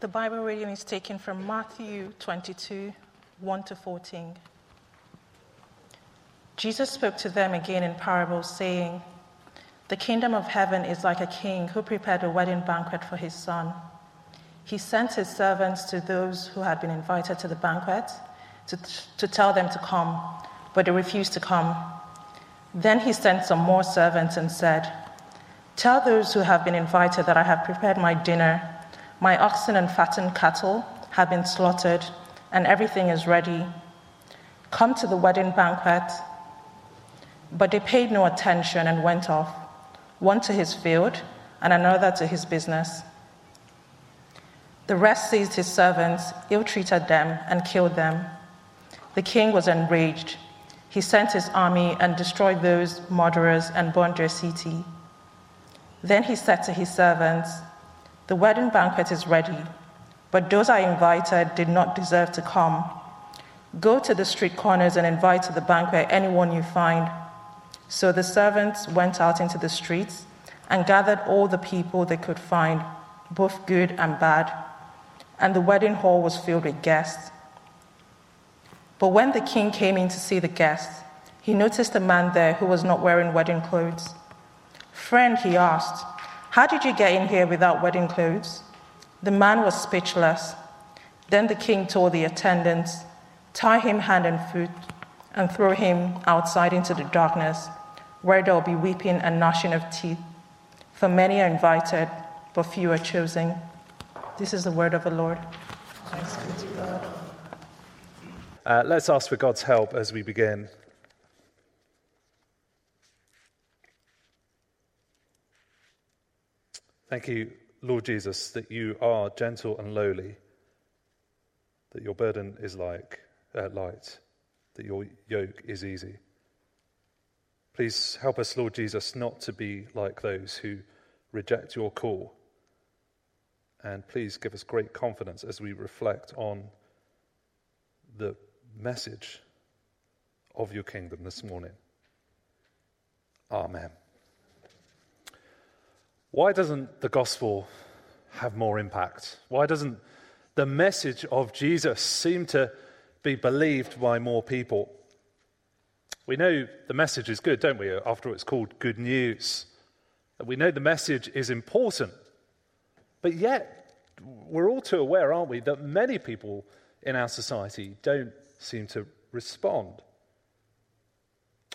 The Bible reading is taken from Matthew 22 1 to 14. Jesus spoke to them again in parables, saying, The kingdom of heaven is like a king who prepared a wedding banquet for his son. He sent his servants to those who had been invited to the banquet to, to tell them to come, but they refused to come. Then he sent some more servants and said, Tell those who have been invited that I have prepared my dinner. My oxen and fattened cattle have been slaughtered, and everything is ready. Come to the wedding banquet. But they paid no attention and went off, one to his field and another to his business. The rest seized his servants, ill treated them, and killed them. The king was enraged. He sent his army and destroyed those murderers and burned their city. Then he said to his servants, The wedding banquet is ready, but those I invited did not deserve to come. Go to the street corners and invite to the banquet anyone you find. So the servants went out into the streets and gathered all the people they could find, both good and bad, and the wedding hall was filled with guests. But when the king came in to see the guests, he noticed a man there who was not wearing wedding clothes. Friend, he asked, how did you get in here without wedding clothes? The man was speechless. Then the king told the attendants, Tie him hand and foot and throw him outside into the darkness where there will be weeping and gnashing of teeth. For many are invited, but few are chosen. This is the word of the Lord. Uh, let's ask for God's help as we begin. Thank you, Lord Jesus, that you are gentle and lowly, that your burden is like uh, light, that your yoke is easy. Please help us, Lord Jesus, not to be like those who reject your call. And please give us great confidence as we reflect on the message of your kingdom this morning. Amen. Why doesn't the gospel have more impact? Why doesn't the message of Jesus seem to be believed by more people? We know the message is good, don't we? After all, it's called good news. We know the message is important. But yet, we're all too aware, aren't we, that many people in our society don't seem to respond.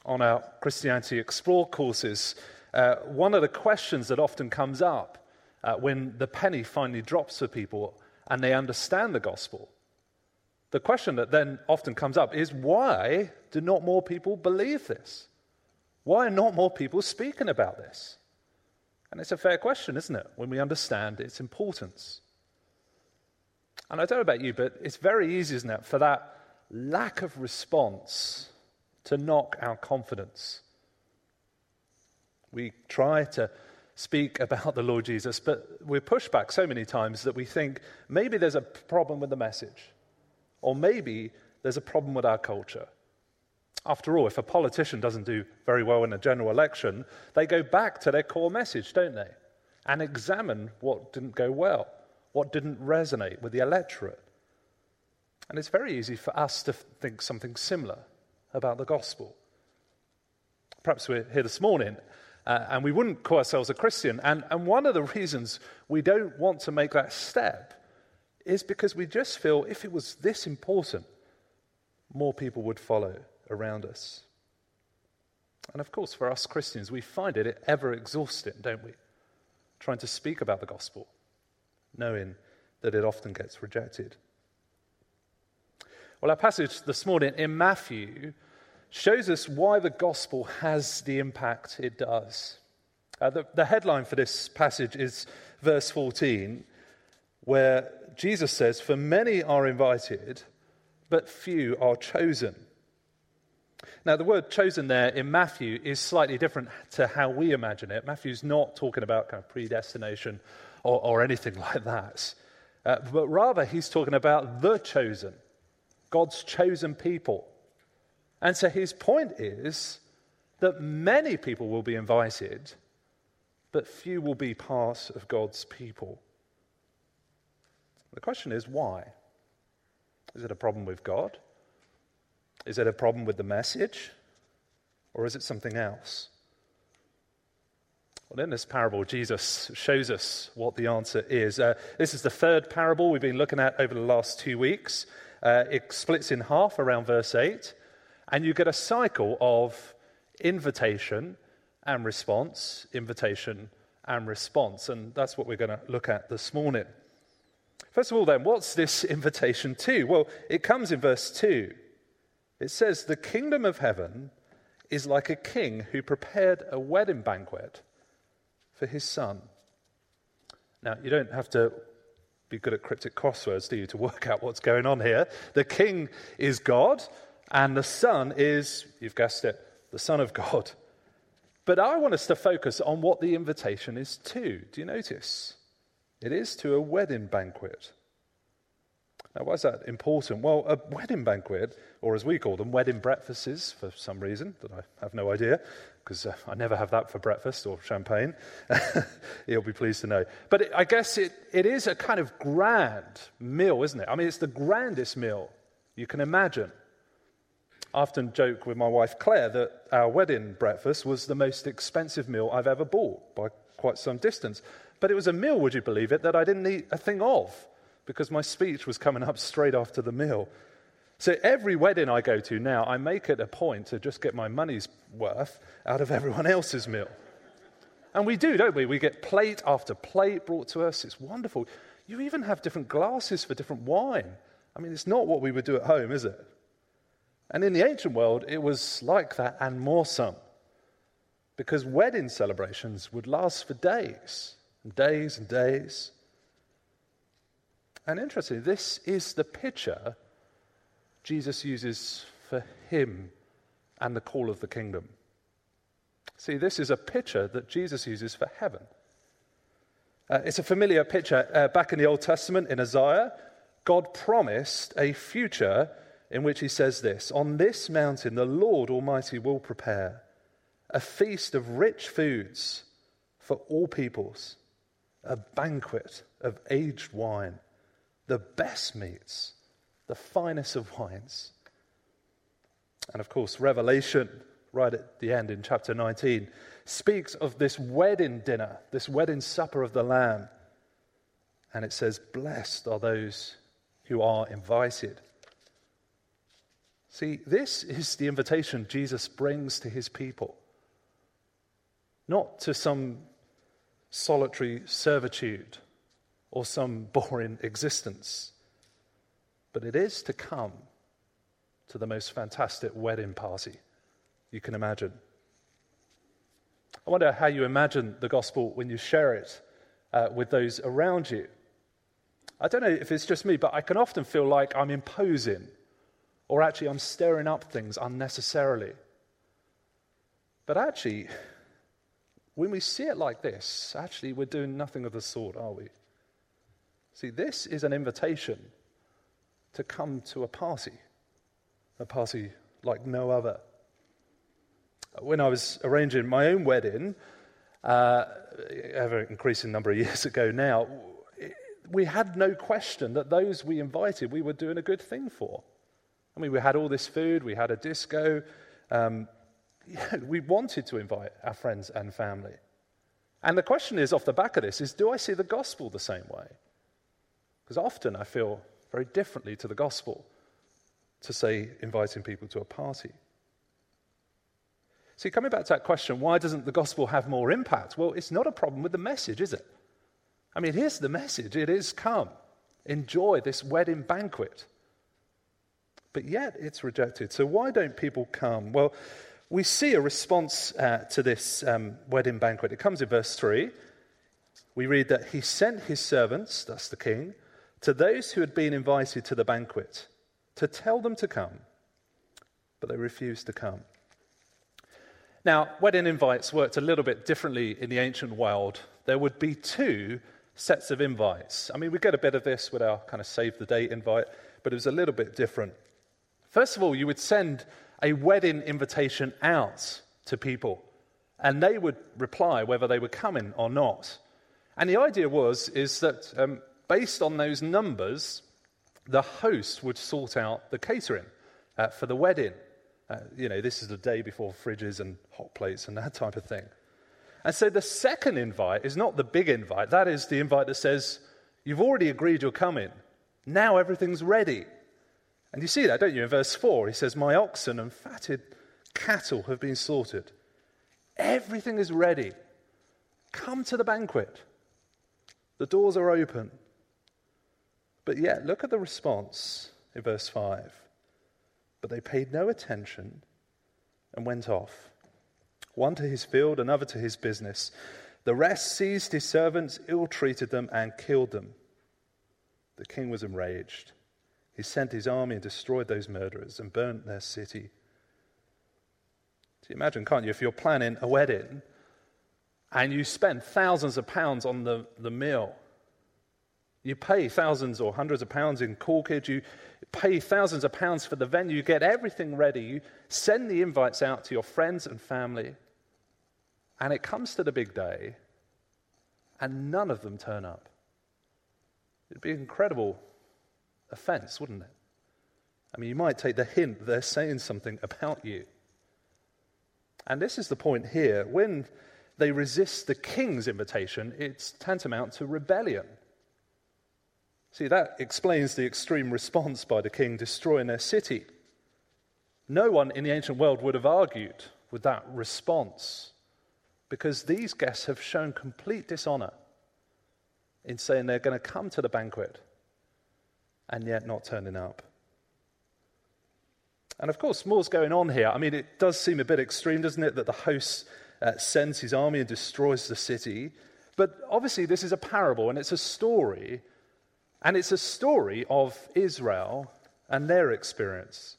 On our Christianity Explore courses, uh, one of the questions that often comes up uh, when the penny finally drops for people and they understand the gospel the question that then often comes up is why do not more people believe this? Why are not more people speaking about this? And it's a fair question, isn't it, when we understand its importance? And I don't know about you, but it's very easy, isn't it, for that lack of response to knock our confidence. We try to speak about the Lord Jesus, but we're pushed back so many times that we think maybe there's a problem with the message. Or maybe there's a problem with our culture. After all, if a politician doesn't do very well in a general election, they go back to their core message, don't they? And examine what didn't go well, what didn't resonate with the electorate. And it's very easy for us to think something similar about the gospel. Perhaps we're here this morning uh, and we wouldn't call ourselves a Christian. And, and one of the reasons we don't want to make that step is because we just feel if it was this important, more people would follow around us. And of course, for us Christians, we find it ever exhausting, don't we? Trying to speak about the gospel, knowing that it often gets rejected. Well, our passage this morning in Matthew shows us why the gospel has the impact it does. Uh, the, the headline for this passage is verse 14, where Jesus says, For many are invited, but few are chosen. Now, the word chosen there in Matthew is slightly different to how we imagine it. Matthew's not talking about kind of predestination or, or anything like that, uh, but rather he's talking about the chosen, God's chosen people. And so his point is that many people will be invited, but few will be part of God's people. The question is why? Is it a problem with God? Is it a problem with the message? Or is it something else? Well, in this parable, Jesus shows us what the answer is. Uh, this is the third parable we've been looking at over the last two weeks. Uh, it splits in half around verse 8, and you get a cycle of invitation and response, invitation and response. And that's what we're going to look at this morning. First of all, then, what's this invitation to? Well, it comes in verse 2. It says, The kingdom of heaven is like a king who prepared a wedding banquet for his son. Now, you don't have to be good at cryptic crosswords, do you, to work out what's going on here? The king is God, and the son is, you've guessed it, the son of God. But I want us to focus on what the invitation is to. Do you notice? It is to a wedding banquet. Now, why is that important? Well, a wedding banquet, or as we call them, wedding breakfasts for some reason that I have no idea, because uh, I never have that for breakfast or champagne. You'll be pleased to know. But it, I guess it, it is a kind of grand meal, isn't it? I mean, it's the grandest meal you can imagine. I often joke with my wife Claire that our wedding breakfast was the most expensive meal I've ever bought by quite some distance. But it was a meal, would you believe it, that I didn't eat a thing of because my speech was coming up straight after the meal. So every wedding I go to now, I make it a point to just get my money's worth out of everyone else's meal. And we do, don't we? We get plate after plate brought to us. It's wonderful. You even have different glasses for different wine. I mean, it's not what we would do at home, is it? And in the ancient world, it was like that and more some. Because wedding celebrations would last for days and days and days. And interestingly, this is the picture Jesus uses for him and the call of the kingdom. See, this is a picture that Jesus uses for heaven. Uh, it's a familiar picture. Uh, back in the Old Testament, in Isaiah, God promised a future in which he says this On this mountain, the Lord Almighty will prepare a feast of rich foods for all peoples, a banquet of aged wine, the best meats the finest of wines. And of course, Revelation, right at the end in chapter 19, speaks of this wedding dinner, this wedding supper of the Lamb. And it says, Blessed are those who are invited. See, this is the invitation Jesus brings to his people. Not to some solitary servitude or some boring existence but it is to come to the most fantastic wedding party you can imagine. I wonder how you imagine the gospel when you share it uh, with those around you. I don't know if it's just me, but I can often feel like I'm imposing or actually I'm stirring up things unnecessarily. But actually, when we see it like this, actually, we're doing nothing of the sort, are we? See, this is an invitation to come to a party, a party like no other. When I was arranging my own wedding, uh, ever increasing number of years ago now, we had no question that those we invited, we were doing a good thing for. I mean, we had all this food, we had a disco. Um, yeah, we wanted to invite our friends and family. And the question is, off the back of this, is do I see the gospel the same way? Because often I feel very differently to the gospel to say inviting people to a party. See, coming back to that question, why doesn't the gospel have more impact? Well, it's not a problem with the message, is it? I mean, here's the message it is come, enjoy this wedding banquet. But yet it's rejected. So why don't people come? Well, we see a response uh, to this um, wedding banquet. It comes in verse 3. We read that he sent his servants, that's the king, to those who had been invited to the banquet to tell them to come, but they refused to come. Now, wedding invites worked a little bit differently in the ancient world. There would be two sets of invites. I mean, we get a bit of this with our kind of save the date invite, but it was a little bit different. First of all, you would send a wedding invitation out to people, and they would reply whether they were coming or not. And the idea was is that um, based on those numbers, the host would sort out the catering uh, for the wedding. Uh, you know, this is the day before fridges and hot plates and that type of thing. And so the second invite is not the big invite. That is the invite that says, You've already agreed you're coming. Now everything's ready. And you see that, don't you? In verse 4, he says, My oxen and fatted cattle have been slaughtered. Everything is ready. Come to the banquet. The doors are open. But yet, look at the response in verse 5. But they paid no attention and went off, one to his field, another to his business. The rest seized his servants, ill treated them, and killed them. The king was enraged. He sent his army and destroyed those murderers and burnt their city. Do you imagine, can't you, if you're planning a wedding and you spend thousands of pounds on the, the meal? You pay thousands or hundreds of pounds in call corkage. You pay thousands of pounds for the venue. You get everything ready. You send the invites out to your friends and family. And it comes to the big day, and none of them turn up. It'd be incredible offense, wouldn't it? I mean, you might take the hint they're saying something about you. And this is the point here. When they resist the king's invitation, it's tantamount to rebellion. See, that explains the extreme response by the king destroying their city. No one in the ancient world would have argued with that response because these guests have shown complete dishonor in saying they're going to come to the banquet and yet not turning up. And of course, more's going on here. I mean, it does seem a bit extreme, doesn't it, that the host uh, sends his army and destroys the city. But obviously, this is a parable and it's a story. And it's a story of Israel and their experience.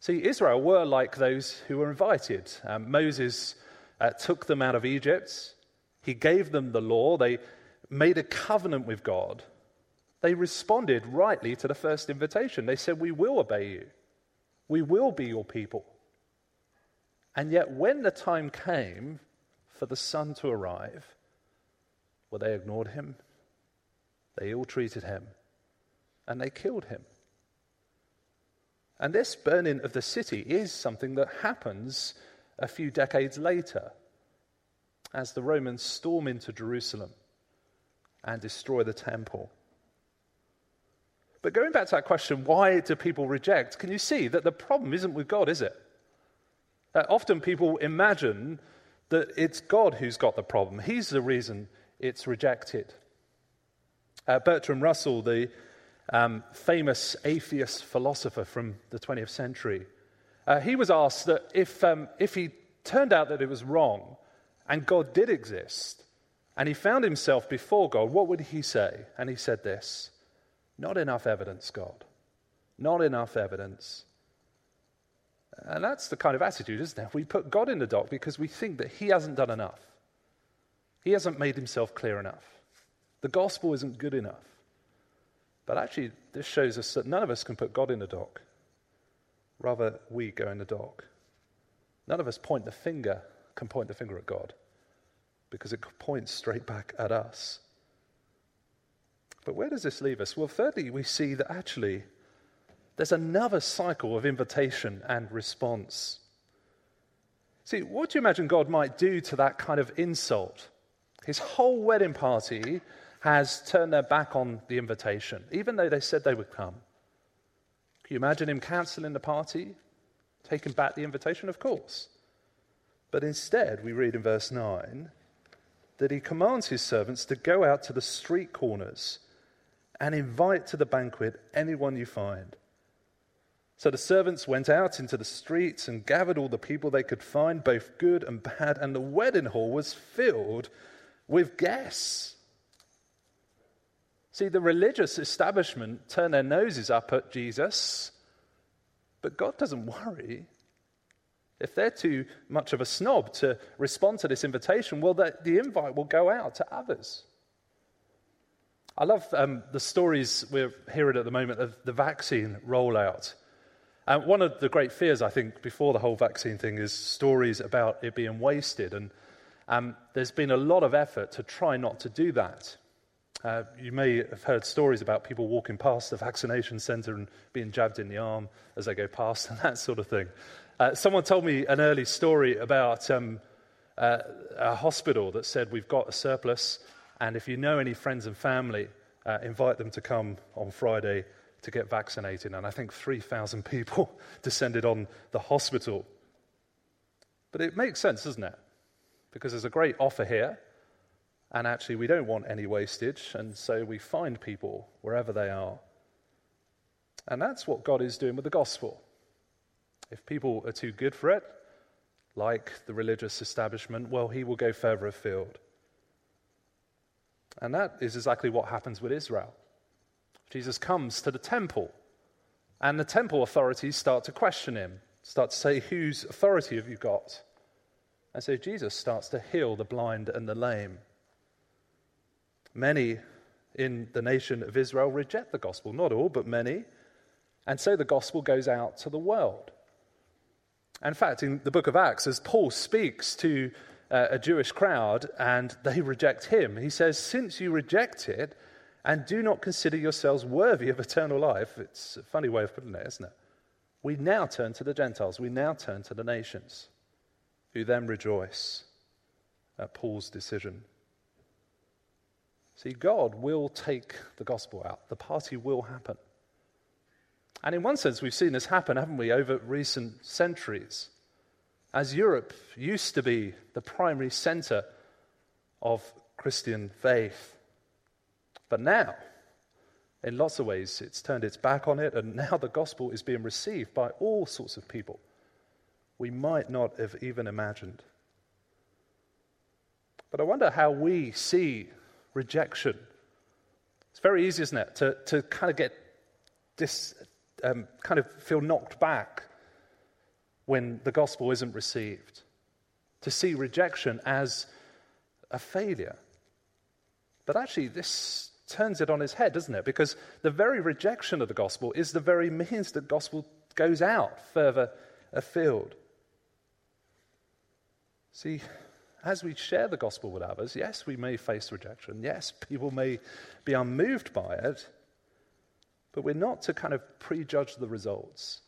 See, Israel were like those who were invited. Um, Moses uh, took them out of Egypt, he gave them the law, they made a covenant with God. They responded rightly to the first invitation. They said, We will obey you. We will be your people. And yet, when the time came for the son to arrive, well, they ignored him, they ill treated him, and they killed him. And this burning of the city is something that happens a few decades later as the Romans storm into Jerusalem and destroy the temple. But going back to that question, why do people reject? Can you see that the problem isn't with God, is it? Uh, often people imagine that it's God who's got the problem. He's the reason it's rejected. Uh, Bertrand Russell, the um, famous atheist philosopher from the 20th century, uh, he was asked that if, um, if he turned out that it was wrong and God did exist, and he found himself before God, what would he say? And he said this not enough evidence, God. Not enough evidence. And that's the kind of attitude, isn't it? We put God in the dock because we think that He hasn't done enough. He hasn't made Himself clear enough. The gospel isn't good enough. But actually, this shows us that none of us can put God in the dock. Rather, we go in the dock. None of us point the finger, can point the finger at God because it points straight back at us. But where does this leave us? Well, thirdly, we see that actually there's another cycle of invitation and response. See, what do you imagine God might do to that kind of insult? His whole wedding party has turned their back on the invitation, even though they said they would come. Can you imagine him cancelling the party, taking back the invitation? Of course. But instead, we read in verse 9 that he commands his servants to go out to the street corners and invite to the banquet anyone you find. So the servants went out into the streets and gathered all the people they could find, both good and bad, and the wedding hall was filled with guests. See, the religious establishment turn their noses up at Jesus, but God doesn't worry. If they're too much of a snob to respond to this invitation, well, the, the invite will go out to others. I love um, the stories we're hearing at the moment of the vaccine rollout. And one of the great fears, I think, before the whole vaccine thing is stories about it being wasted. And um, there's been a lot of effort to try not to do that. Uh, you may have heard stories about people walking past the vaccination center and being jabbed in the arm as they go past and that sort of thing. Uh, someone told me an early story about um, uh, a hospital that said, We've got a surplus, and if you know any friends and family, uh, invite them to come on Friday to get vaccinated. And I think 3,000 people descended on the hospital. But it makes sense, doesn't it? Because there's a great offer here. And actually, we don't want any wastage, and so we find people wherever they are. And that's what God is doing with the gospel. If people are too good for it, like the religious establishment, well, he will go further afield. And that is exactly what happens with Israel. Jesus comes to the temple, and the temple authorities start to question him, start to say, Whose authority have you got? And so Jesus starts to heal the blind and the lame. Many in the nation of Israel reject the gospel, not all, but many. And so the gospel goes out to the world. In fact, in the book of Acts, as Paul speaks to uh, a Jewish crowd and they reject him, he says, Since you reject it and do not consider yourselves worthy of eternal life, it's a funny way of putting it, isn't it? We now turn to the Gentiles, we now turn to the nations, who then rejoice at Paul's decision. See, God will take the gospel out. The party will happen. And in one sense, we've seen this happen, haven't we, over recent centuries. As Europe used to be the primary center of Christian faith. But now, in lots of ways, it's turned its back on it, and now the gospel is being received by all sorts of people we might not have even imagined. But I wonder how we see rejection. It's very easy, isn't it, to, to kind of get this, um, kind of feel knocked back when the gospel isn't received, to see rejection as a failure. But actually, this turns it on its head, doesn't it? Because the very rejection of the gospel is the very means that gospel goes out further afield. See, as we share the gospel with others, yes, we may face rejection. Yes, people may be unmoved by it. But we're not to kind of prejudge the results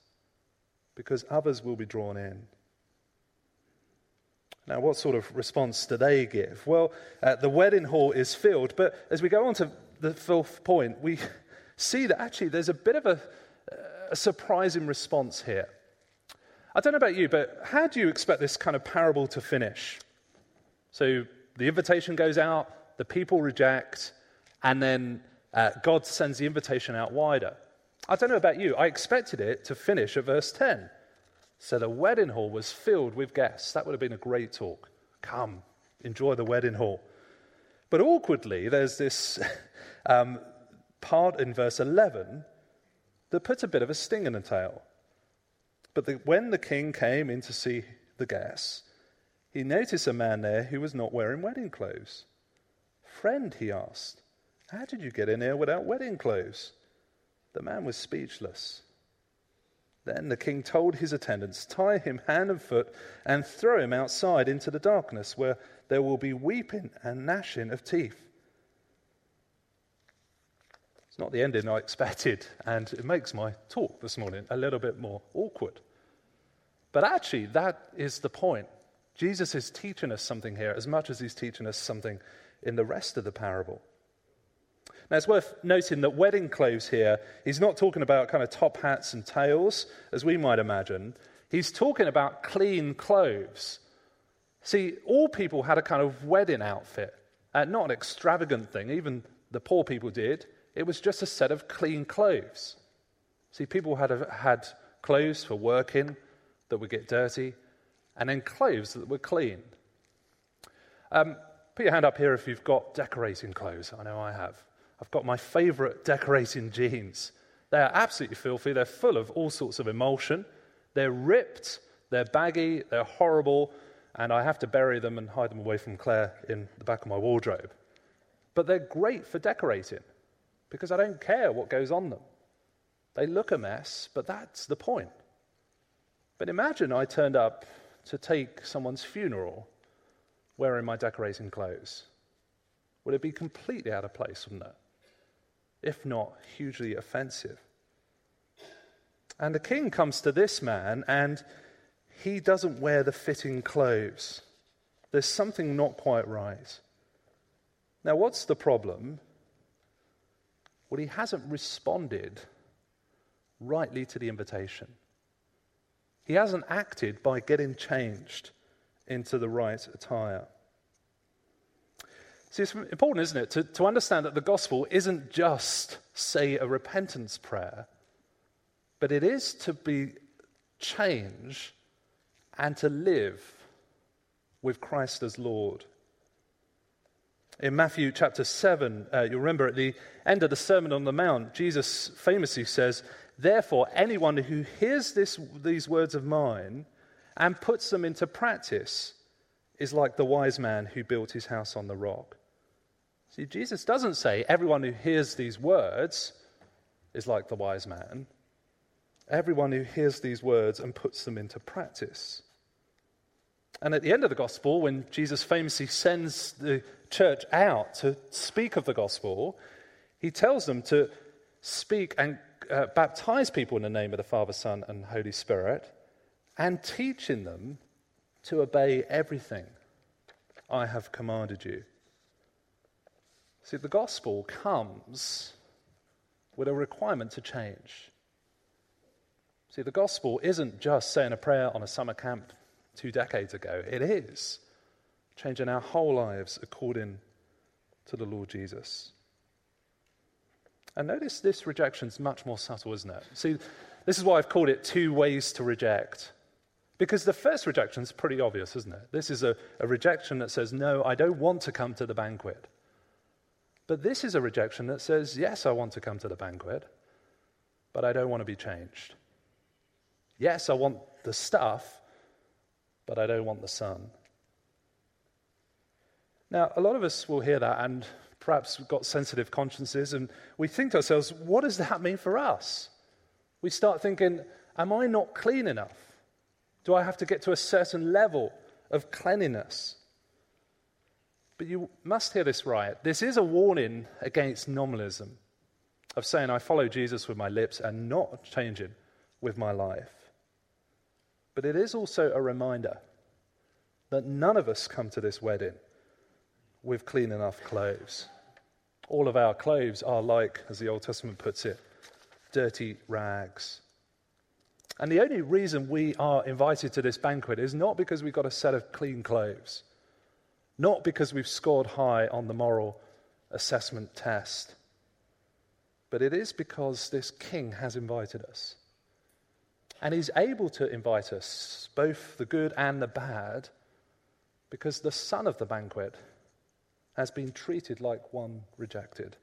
because others will be drawn in. Now, what sort of response do they give? Well, uh, the wedding hall is filled, but as we go on to the fourth point, we see that actually there's a bit of a, a surprising response here. I don't know about you, but how do you expect this kind of parable to finish? So the invitation goes out, the people reject, and then uh, God sends the invitation out wider. I don't know about you, I expected it to finish at verse 10. So the wedding hall was filled with guests. That would have been a great talk. Come, enjoy the wedding hall. But awkwardly, there's this um, part in verse 11 that puts a bit of a sting in the tail. But the, when the king came in to see the guests, he noticed a man there who was not wearing wedding clothes. Friend, he asked, how did you get in here without wedding clothes? The man was speechless. Then the king told his attendants, Tie him hand and foot and throw him outside into the darkness, where there will be weeping and gnashing of teeth. It's not the ending I expected, and it makes my talk this morning a little bit more awkward. But actually, that is the point. Jesus is teaching us something here as much as he's teaching us something in the rest of the parable. Now, it's worth noting that wedding clothes here, he's not talking about kind of top hats and tails, as we might imagine. He's talking about clean clothes. See, all people had a kind of wedding outfit, uh, not an extravagant thing, even the poor people did. It was just a set of clean clothes. See, people had, had clothes for working that would get dirty, and then clothes that were clean. Um, put your hand up here if you've got decorating clothes. I know I have. I've got my favorite decorating jeans. They are absolutely filthy. They're full of all sorts of emulsion. They're ripped, they're baggy, they're horrible, and I have to bury them and hide them away from Claire in the back of my wardrobe. But they're great for decorating because I don't care what goes on them. They look a mess, but that's the point. But imagine I turned up to take someone's funeral wearing my decorating clothes. would it be completely out of place, wouldn't it? If not hugely offensive. And the king comes to this man, and he doesn't wear the fitting clothes. There's something not quite right. Now, what's the problem? Well, he hasn't responded rightly to the invitation. He hasn't acted by getting changed into the right attire. See, it's important, isn't it, to, to understand that the gospel isn't just, say, a repentance prayer, but it is to be change and to live with Christ as Lord. In Matthew chapter 7, uh, you remember at the end of the Sermon on the Mount, Jesus famously says, Therefore, anyone who hears this, these words of mine and puts them into practice is like the wise man who built his house on the rock. See, Jesus doesn't say everyone who hears these words is like the wise man. Everyone who hears these words and puts them into practice. And at the end of the gospel, when Jesus famously sends the church out to speak of the gospel, he tells them to speak and uh, baptize people in the name of the Father, Son, and Holy Spirit, and teaching them to obey everything I have commanded you. See, the gospel comes with a requirement to change. See, the gospel isn't just saying a prayer on a summer camp two decades ago, it is changing our whole lives according to the Lord Jesus. And notice this rejection is much more subtle, isn't it? See, this is why I've called it two ways to reject. Because the first rejection is pretty obvious, isn't it? This is a, a rejection that says, No, I don't want to come to the banquet. But this is a rejection that says, Yes, I want to come to the banquet, but I don't want to be changed. Yes, I want the stuff, but I don't want the son. Now, a lot of us will hear that and perhaps we've got sensitive consciences, and we think to ourselves, what does that mean for us? We start thinking, am I not clean enough? Do I have to get to a certain level of cleanliness? But you must hear this right. This is a warning against nominalism, of saying, I follow Jesus with my lips and not changing with my life. But it is also a reminder that none of us come to this wedding with clean enough clothes. All of our clothes are like, as the Old Testament puts it, dirty rags. And the only reason we are invited to this banquet is not because we've got a set of clean clothes, not because we've scored high on the moral assessment test, but it is because this king has invited us. And he's able to invite us, both the good and the bad, because the son of the banquet has been treated like one rejected.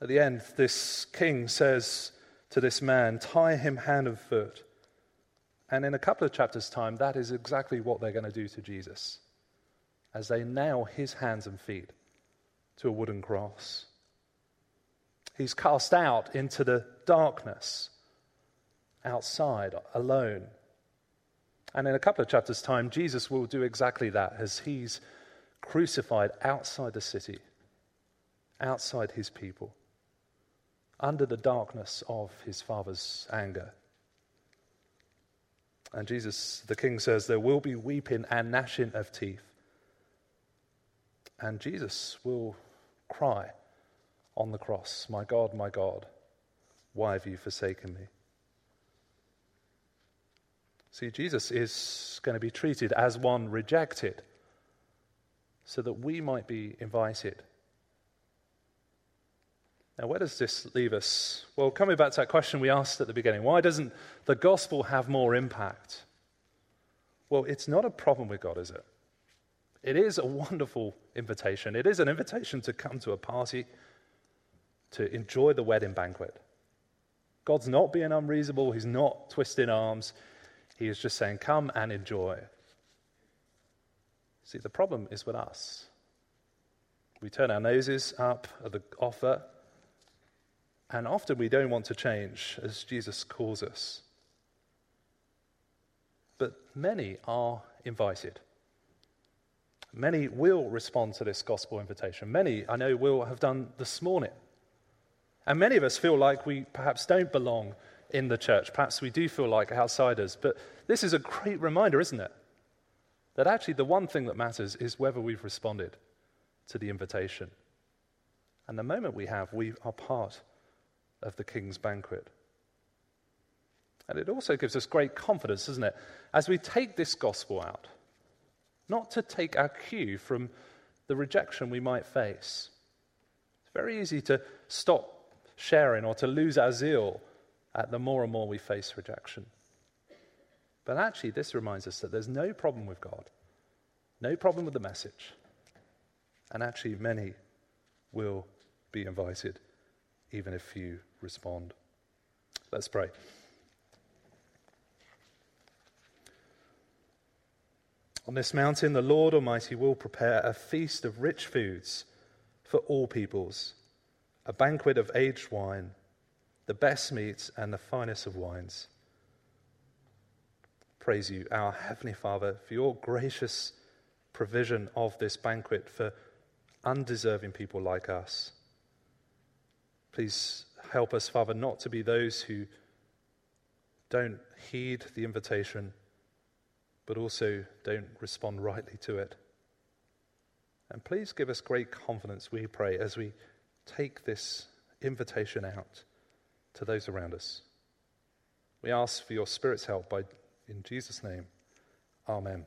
At the end, this king says to this man, Tie him hand and foot. And in a couple of chapters' time, that is exactly what they're going to do to Jesus as they nail his hands and feet to a wooden cross. He's cast out into the darkness outside, alone. And in a couple of chapters' time, Jesus will do exactly that as he's crucified outside the city, outside his people, under the darkness of his father's anger. And Jesus, the king, says, There will be weeping and gnashing of teeth. And Jesus will cry on the cross, My God, my God, why have you forsaken me? See, Jesus is going to be treated as one rejected so that we might be invited. Now, where does this leave us? Well, coming back to that question we asked at the beginning why doesn't the gospel have more impact? Well, it's not a problem with God, is it? It is a wonderful invitation. It is an invitation to come to a party, to enjoy the wedding banquet. God's not being unreasonable, He's not twisting arms. He is just saying, Come and enjoy. See, the problem is with us. We turn our noses up at the offer, and often we don't want to change as Jesus calls us. But many are invited. Many will respond to this gospel invitation. Many, I know, will have done this morning. And many of us feel like we perhaps don't belong in the church. Perhaps we do feel like outsiders. But this is a great reminder, isn't it? That actually the one thing that matters is whether we've responded to the invitation. And the moment we have, we are part of the king's banquet. And it also gives us great confidence, doesn't it? As we take this gospel out, not to take our cue from the rejection we might face. It's very easy to stop sharing or to lose our zeal at the more and more we face rejection. But actually, this reminds us that there's no problem with God, no problem with the message. And actually, many will be invited, even if you respond. Let's pray. On this mountain, the Lord Almighty will prepare a feast of rich foods for all peoples, a banquet of aged wine, the best meats and the finest of wines. Praise you, our Heavenly Father, for your gracious provision of this banquet for undeserving people like us. Please help us, Father, not to be those who don't heed the invitation, but also don't respond rightly to it. And please give us great confidence, we pray, as we take this invitation out to those around us. We ask for your Spirit's help by, in Jesus' name. Amen.